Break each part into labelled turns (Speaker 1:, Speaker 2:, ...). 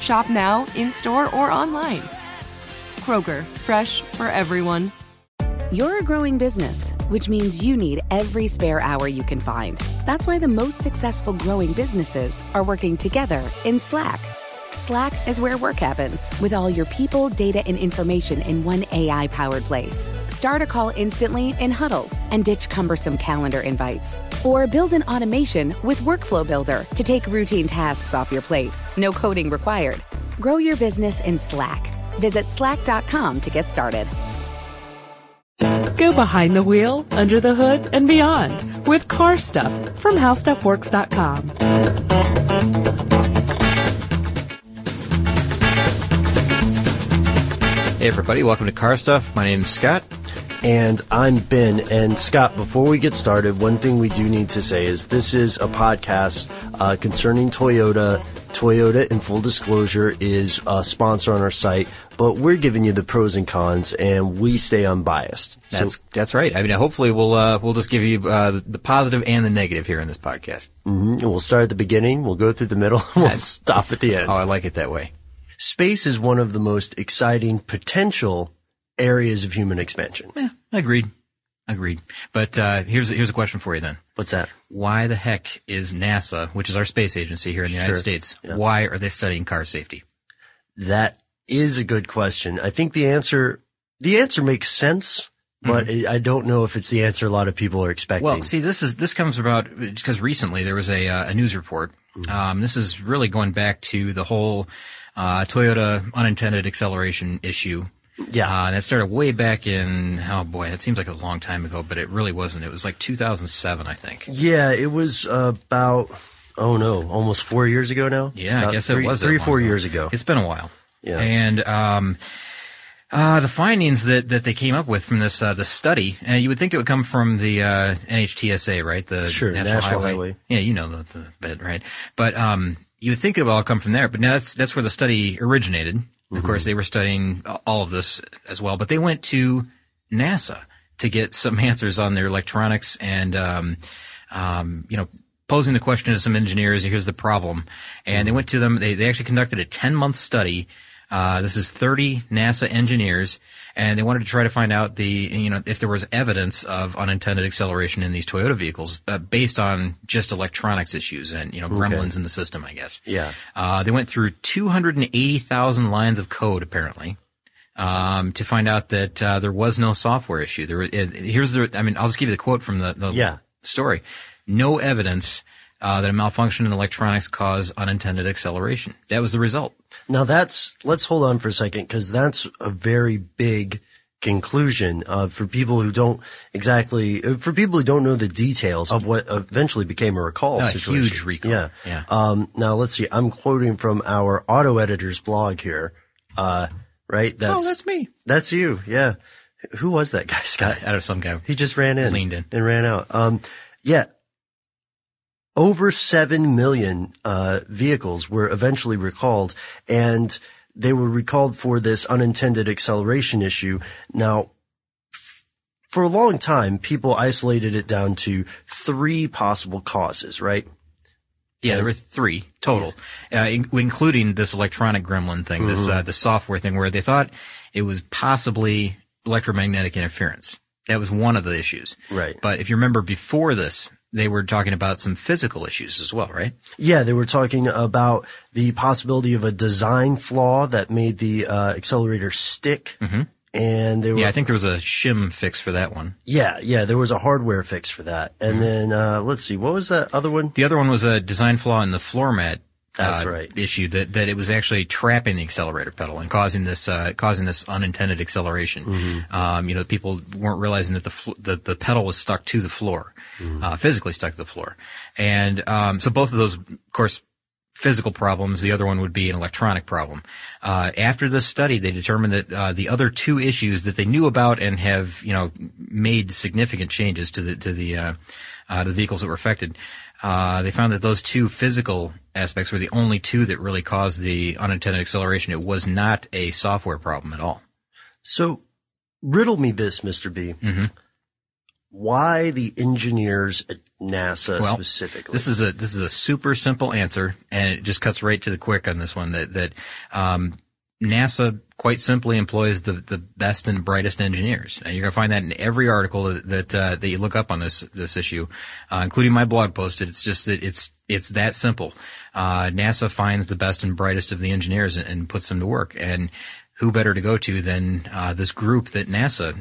Speaker 1: Shop now, in store, or online. Kroger, fresh for everyone.
Speaker 2: You're a growing business, which means you need every spare hour you can find. That's why the most successful growing businesses are working together in Slack. Slack is where work happens, with all your people, data, and information in one AI powered place. Start a call instantly in huddles and ditch cumbersome calendar invites. Or build an automation with Workflow Builder to take routine tasks off your plate. No coding required. Grow your business in Slack. Visit slack.com to get started.
Speaker 3: Go behind the wheel, under the hood, and beyond with car stuff from howstuffworks.com.
Speaker 4: Hey everybody, welcome to Car Stuff. My name's Scott.
Speaker 5: And I'm Ben. And Scott, before we get started, one thing we do need to say is this is a podcast uh, concerning Toyota. Toyota, in full disclosure, is a sponsor on our site, but we're giving you the pros and cons, and we stay unbiased.
Speaker 4: That's so, that's right. I mean, hopefully we'll uh, we'll just give you uh, the positive and the negative here in this podcast.
Speaker 5: Mm-hmm. We'll start at the beginning, we'll go through the middle, and we'll stop at the end.
Speaker 4: Oh, I like it that way.
Speaker 5: Space is one of the most exciting potential areas of human expansion.
Speaker 4: Yeah, agreed. Agreed. But uh, here's here's a question for you then.
Speaker 5: What's that?
Speaker 4: Why the heck is NASA, which is our space agency here in the sure. United States, yeah. why are they studying car safety?
Speaker 5: That is a good question. I think the answer the answer makes sense, but mm-hmm. I don't know if it's the answer a lot of people are expecting.
Speaker 4: Well, see, this is this comes about because recently there was a uh, a news report. Mm-hmm. Um, this is really going back to the whole uh, Toyota unintended acceleration issue.
Speaker 5: Yeah.
Speaker 4: Uh, and it started way back in, oh boy, it seems like a long time ago, but it really wasn't. It was like 2007, I think.
Speaker 5: Yeah, it was about, oh no, almost four years ago now?
Speaker 4: Yeah,
Speaker 5: about
Speaker 4: I guess
Speaker 5: three,
Speaker 4: it was.
Speaker 5: Three, four
Speaker 4: ago.
Speaker 5: years ago.
Speaker 4: It's been a while.
Speaker 5: Yeah.
Speaker 4: And, um, uh, the findings that, that they came up with from this uh, the study, uh, you would think it would come from the uh, NHTSA, right? The
Speaker 5: sure,
Speaker 4: National,
Speaker 5: National
Speaker 4: Highway.
Speaker 5: Highway.
Speaker 4: Yeah, you know the, the bit, right? But um, you would think it would all come from there, but now that's that's where the study originated. Mm-hmm. Of course, they were studying all of this as well, but they went to NASA to get some answers on their electronics and, um, um, you know, posing the question to some engineers. Here's the problem, and mm-hmm. they went to them. They they actually conducted a 10 month study. Uh, this is 30 NASA engineers and they wanted to try to find out the you know if there was evidence of unintended acceleration in these Toyota vehicles uh, based on just electronics issues and you know gremlins okay. in the system, I guess.
Speaker 5: Yeah.
Speaker 4: Uh, they went through 280,000 lines of code apparently. Um, to find out that uh, there was no software issue. There, it, here's the. I mean, I'll just give you the quote from the, the
Speaker 5: yeah.
Speaker 4: story. No evidence uh, that a malfunction in electronics caused unintended acceleration. That was the result.
Speaker 5: Now that's, let's hold on for a second because that's a very big conclusion uh, for people who don't exactly, uh, for people who don't know the details of what eventually became a recall
Speaker 4: a
Speaker 5: situation.
Speaker 4: huge recall.
Speaker 5: Yeah.
Speaker 4: yeah.
Speaker 5: Um, now let's see. I'm quoting from our auto editor's blog here. Uh, right?
Speaker 4: That's, oh, that's me.
Speaker 5: That's you. Yeah. Who was that guy, Scott?
Speaker 4: Out of some guy.
Speaker 5: He just ran in.
Speaker 4: Leaned in.
Speaker 5: And ran out. Um, yeah over 7 million uh, vehicles were eventually recalled and they were recalled for this unintended acceleration issue. Now, for a long time, people isolated it down to three possible causes, right?
Speaker 4: Yeah, there were three total, uh, in- including this electronic gremlin thing, mm-hmm. this uh, the software thing, where they thought it was possibly electromagnetic interference. That was one of the issues.
Speaker 5: Right.
Speaker 4: But if you remember before this, they were talking about some physical issues as well, right?
Speaker 5: Yeah, they were talking about the possibility of a design flaw that made the uh, accelerator stick.
Speaker 4: Mm-hmm.
Speaker 5: and they were
Speaker 4: Yeah, I think there was a shim fix for that one.
Speaker 5: yeah yeah there was a hardware fix for that, and
Speaker 4: Mm-hmm.
Speaker 5: then uh, let's see what was that other one?
Speaker 4: The other one was a design flaw in the floor mat.
Speaker 5: That's
Speaker 4: uh,
Speaker 5: right.
Speaker 4: Issue that that it was actually trapping the accelerator pedal and causing this uh, causing this unintended acceleration.
Speaker 5: Mm-hmm.
Speaker 4: Um, you know, people weren't realizing that the fl- the, the pedal was stuck to the floor,
Speaker 5: Mm-hmm.
Speaker 4: uh, physically stuck to the floor, and um, so both of those, of course, physical problems. The other one would be an electronic problem. Uh, after this study, they determined that uh, the other two issues that they knew about and have, you know, made significant changes to the to the uh, uh, the vehicles that were affected. Uh, they found that those two physical aspects were the only two that really caused the unintended acceleration. It was not a software problem at all.
Speaker 5: So riddle me this, Mister B.
Speaker 4: Mm-hmm.
Speaker 5: Why the engineers at NASA
Speaker 4: Well,
Speaker 5: specifically?
Speaker 4: This is a this is a super simple answer, and it just cuts right to the quick on this one. That that um, NASA quite simply employs the the best and brightest engineers, and you're going to find that in every article that that, uh, that you look up on this this issue, uh, including my blog post. It's just that it's it's that simple. Uh, NASA finds the best and brightest of the engineers and, and puts them to work, and who better to go to than uh, this group that NASA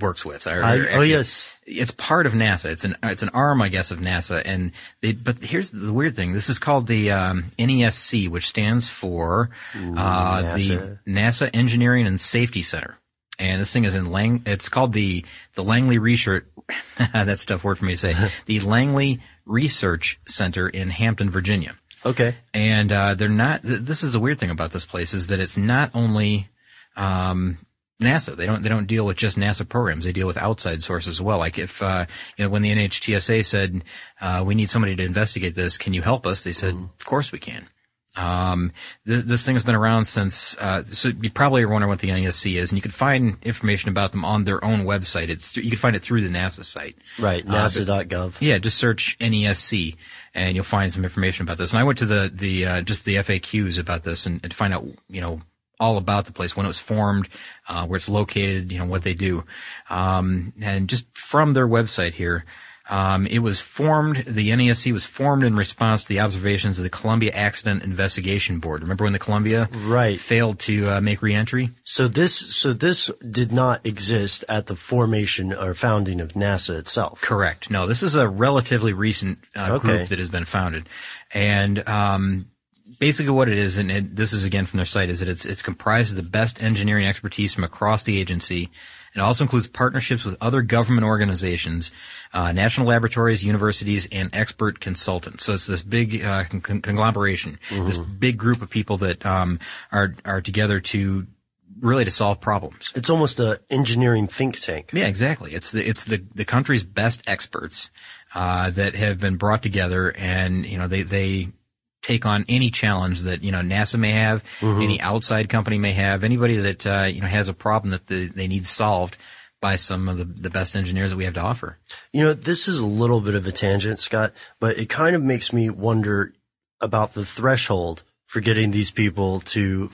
Speaker 4: works with? or-
Speaker 5: I-
Speaker 4: or
Speaker 5: oh yes,
Speaker 4: it's part of NASA. It's an it's an arm, I guess, of NASA. And they, but here's the weird thing. This is called the um, NESC, which stands for uh, the
Speaker 5: NASA.
Speaker 4: NASA Engineering and Safety Center. And this thing is in Lang. It's called the the Langley Research. that's a tough word for me to say. the Langley Research Center in Hampton, Virginia.
Speaker 5: okay.
Speaker 4: And uh, they're not. Th- this is the weird thing about this place is that it's not only um, NASA. They don't they don't deal with just NASA programs. They deal with outside sources as well. Like if uh, you know when the NHTSA said uh, we need somebody to investigate this, can you help us? They said, of course we can. Um, this, this thing has been around since, uh, so you probably are wondering what the NESC is, and you can find information about them on their own website. It's, you can find it through the NASA site.
Speaker 5: Right,
Speaker 4: Uh, but-
Speaker 5: NASA.gov.
Speaker 4: yeah, just search NESC and you'll find some information about this. And I went to the the uh, just the FAQs about this and, and to find out you know all about the place when it was formed, uh, where it's located, you know what they do, um, and just from their website here. Um, it was formed, the NESC was formed in response to the observations of the Columbia Accident Investigation Board. Remember when the Columbia
Speaker 5: Right.
Speaker 4: failed to uh, make reentry?
Speaker 5: So this, so this did not exist at the formation or founding of NASA itself.
Speaker 4: Correct. No, this is a relatively recent uh,
Speaker 5: Okay.
Speaker 4: group that has been founded, and um, basically what it is, and it, this is again from their site, is that it's it's comprised of the best engineering expertise from across the agency. It also includes partnerships with other government organizations, uh, national laboratories, universities, and expert consultants. So it's this big uh, con- conglomeration, this big group of people that um, are are together to really to solve problems.
Speaker 5: It's almost a engineering think tank.
Speaker 4: Yeah, exactly. It's the it's the the country's best experts uh, that have been brought together, and you know they they take on any challenge that you know NASA may have, any outside company may have, anybody that uh, you know has a problem that the, they need solved by some of the, the best engineers that we have to offer.
Speaker 5: You know, this is a little bit of a tangent, Scott, but it kind of makes me wonder about the threshold for getting these people to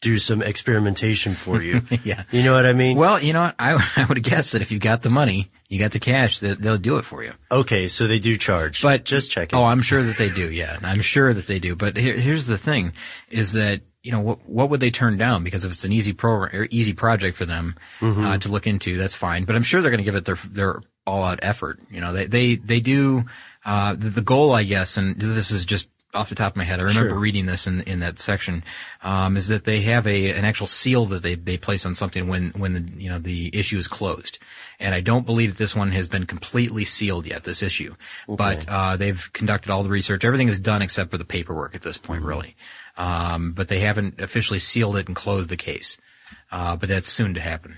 Speaker 5: do some experimentation for you.
Speaker 4: Yeah.
Speaker 5: You know what I mean?
Speaker 4: Well, you know what? I I would guess that if you got the money, you got the cash, that they'll do it for you.
Speaker 5: okay, so they do charge.
Speaker 4: But
Speaker 5: just checking.
Speaker 4: Oh, I'm sure that they do. Yeah, I'm sure that they do. But here, here's the thing: is that you know what what would they turn down? Because if it's an easy program or easy project for them uh, to look into, that's fine. But I'm sure they're going to give it their their all out effort. You know, they they they do. Uh, the, the goal, I guess, and this is just off the top of my head. I remember
Speaker 5: Sure.
Speaker 4: reading this in in that section. Um, is that they have a an actual seal that they they place on something when when the you know the issue is closed. And I don't believe that this one has been completely sealed yet. This issue, but uh, they've conducted all the research. Everything is done except for the paperwork at this point, really. Um, but they haven't officially sealed it and closed the case. Uh, but that's soon to happen.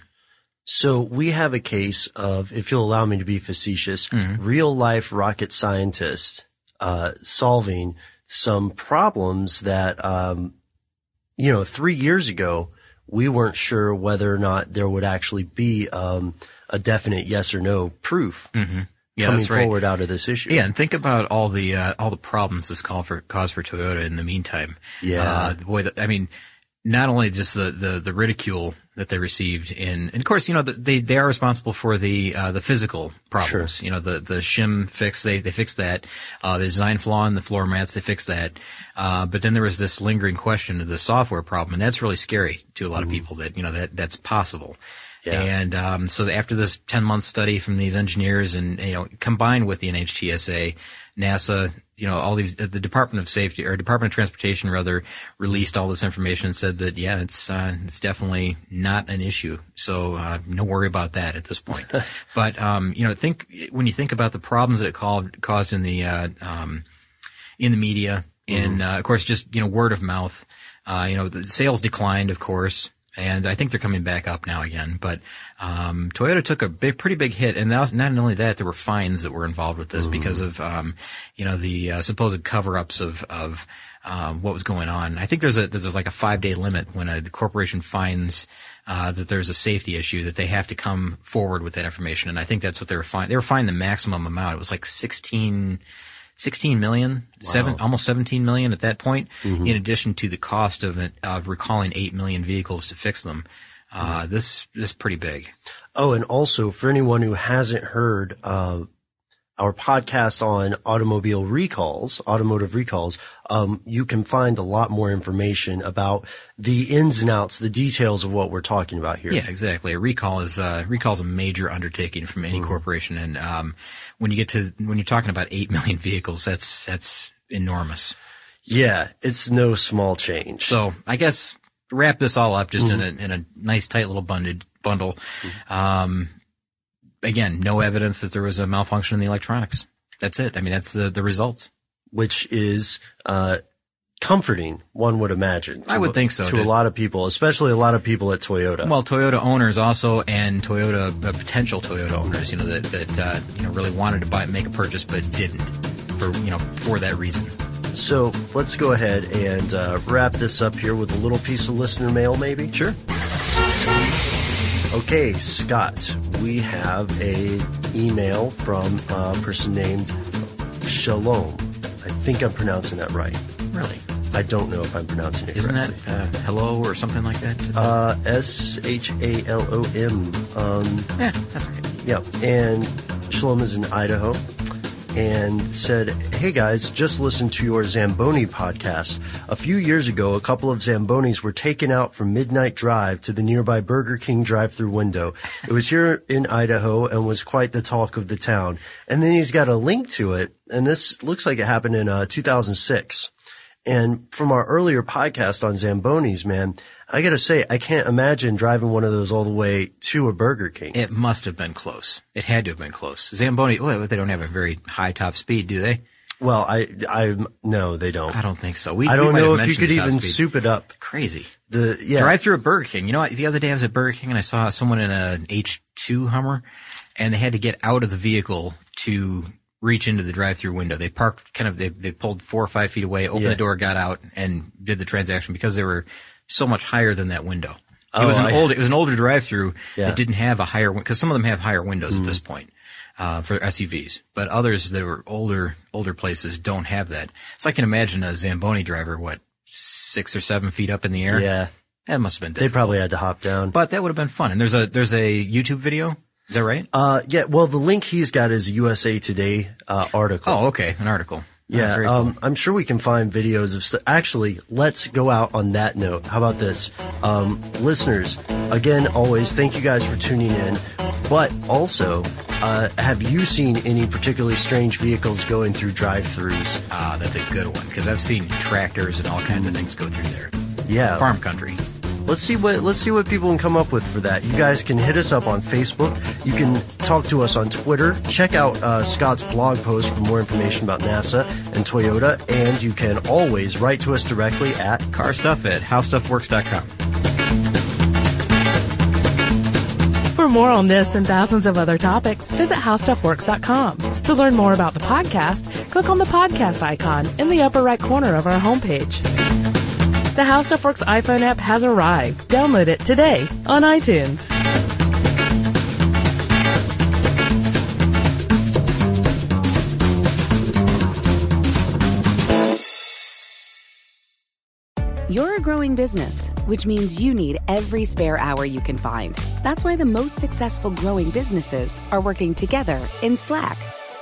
Speaker 5: So we have a case of, if you'll allow me to be facetious,
Speaker 4: Mm-hmm.
Speaker 5: real life rocket scientist uh, solving some problems that, um, you know, three years ago we weren't sure whether or not there would actually be um, a definite yes or no proof
Speaker 4: Mm-hmm. Yeah,
Speaker 5: coming
Speaker 4: right.
Speaker 5: forward out of this issue.
Speaker 4: Yeah, and think about all the uh, all the problems this call for cause for Toyota in the meantime.
Speaker 5: Yeah.
Speaker 4: uh, the I mean, not only just the, the, the ridicule that they received in, and of course, you know, the, they they are responsible for the uh, the physical problems. You know, the the shim fix they they fixed that. Uh, the design flaw in the floor mats they fixed that. Uh, but then there was this lingering question of the software problem, and that's really scary to a lot of people that you know that that's possible.
Speaker 5: Yeah.
Speaker 4: And um, so after this 10 month study from these engineers and, you know, combined with the NHTSA, NASA, you know, all these, the Department of Safety or Department of Transportation rather released all this information and said that, yeah, it's, uh, it's definitely not an issue. So, uh, no worry about that at this point. but, um, you know, think, when you think about the problems that it called, caused in the, uh, um, in the media and, uh, of course, just, you know, word of mouth, uh, you know, the sales declined, of course and I think they're coming back up now again. But um, Toyota took a big, pretty big hit, and was, not only that, there were fines that were involved with this because of um, you know the uh, supposed cover-ups of of um, what was going on. I think there's a there's like a five day limit when a corporation finds. Uh, that there's a safety issue that they have to come forward with that information, and I think that's what they were fine. They were fined the maximum amount. It was like 16, 16 million, seven, almost 17 million at that point, in addition to the cost of of recalling 8 million vehicles to fix them. Uh, this, this is pretty big.
Speaker 5: Oh, and also for anyone who hasn't heard, uh, our podcast on automobile recalls, automotive recalls, um, you can find a lot more information about the ins and outs, the details of what we're talking about here.
Speaker 4: Yeah, exactly. A recall is, uh, recall is a major undertaking from any corporation. And, um, when you get to, when you're talking about 8 million vehicles, that's, that's enormous.
Speaker 5: Yeah, it's no small change.
Speaker 4: So I guess wrap this all up just in a in a nice tight little bundled bundle. Um, again, no evidence that there was a malfunction in the electronics. That's it. I mean, that's the the results.
Speaker 5: which is uh, comforting, one would imagine.
Speaker 4: I would think so,
Speaker 5: To
Speaker 4: to-
Speaker 5: a lot of people, especially a lot of people at Toyota.
Speaker 4: Well, Toyota owners also, and Toyota uh, potential Toyota owners, you know, that that uh, you know really wanted to buy make a purchase but didn't for you know for that reason.
Speaker 5: so let's go ahead and uh, wrap this up here with a little piece of listener mail, maybe.
Speaker 4: Sure.
Speaker 5: Okay, Scott, we have a email from a person named Shalom. I think I'm pronouncing that right.
Speaker 4: Really?
Speaker 5: I don't know if I'm pronouncing it
Speaker 4: Isn't
Speaker 5: correctly.
Speaker 4: that uh, hello or something like that?
Speaker 5: Uh, S H A L O M. Um,
Speaker 4: yeah, that's okay.
Speaker 5: Yeah, and Shalom is in Idaho and said, Hey guys, just listened to your Zamboni podcast. A few years ago, a couple of Zambonis were taken out from Midnight Drive to the nearby Burger King drive through window. It was here in Idaho and was quite the talk of the town. And then he's got a link to it, and this looks like it happened in uh, 2006. And from our earlier podcast on Zambonis, man, I gotta say, I can't imagine driving one of those all the way to a Burger King.
Speaker 4: It must have been close. It had to have been close. Zamboni, well, they don't have a very high top speed, do they?
Speaker 5: Well, I, I, no, they don't.
Speaker 4: I don't think so. We,
Speaker 5: I don't know if you could even
Speaker 4: speed.
Speaker 5: soup it up.
Speaker 4: Crazy.
Speaker 5: The, yeah.
Speaker 4: Drive through a Burger King. You know, what? the other day I was at Burger King and I saw someone in an H2 Hummer and they had to get out of the vehicle to reach into the drive-through window. They parked kind of, they, they pulled four or five feet away, opened
Speaker 5: Yeah.
Speaker 4: the door, got out and did the transaction because they were so much higher than that window.
Speaker 5: Oh,
Speaker 4: it was an
Speaker 5: I-
Speaker 4: old, it was an older drive-through.
Speaker 5: Yeah.
Speaker 4: It didn't have a higher, because some of them have higher windows at this point. Uh, for SUVs, but others that were older, older places don't have that. So I can imagine a Zamboni driver, what, six or seven feet up in the air?
Speaker 5: Yeah.
Speaker 4: That must have been
Speaker 5: They probably had to hop down.
Speaker 4: But that would have been fun. And there's a there's a YouTube video. Is that right?
Speaker 5: Uh, yeah, well, the link he's got is USA Today, uh, article.
Speaker 4: oh, okay, an article. Oh,
Speaker 5: Yeah,
Speaker 4: cool.
Speaker 5: um, I'm sure we can find videos of. St- Actually, let's go out on that note. How about this, um, listeners? Again, always thank you guys for tuning in. But also, uh, have you seen any particularly strange vehicles going through drive-throughs?
Speaker 4: Ah, that's a good one because I've seen tractors and all kinds of things go through there.
Speaker 5: Yeah,
Speaker 4: Farm country.
Speaker 5: Let's see what let's see what people can come up with for that. You guys can hit us up on Facebook. You can talk to us on Twitter. Check out uh, Scott's blog post for more information about NASA and Toyota. And you can always write to us directly at
Speaker 4: Car stuff at howstuffworks.com.
Speaker 3: For more on this and thousands of other topics, visit howstuffworks.com. To learn more about the podcast, click on the podcast icon in the upper right corner of our homepage. The HowStuffWorks iPhone app has arrived. Download it today on iTunes.
Speaker 2: You're a growing business, which means you need every spare hour you can find. That's why the most successful growing businesses are working together in Slack.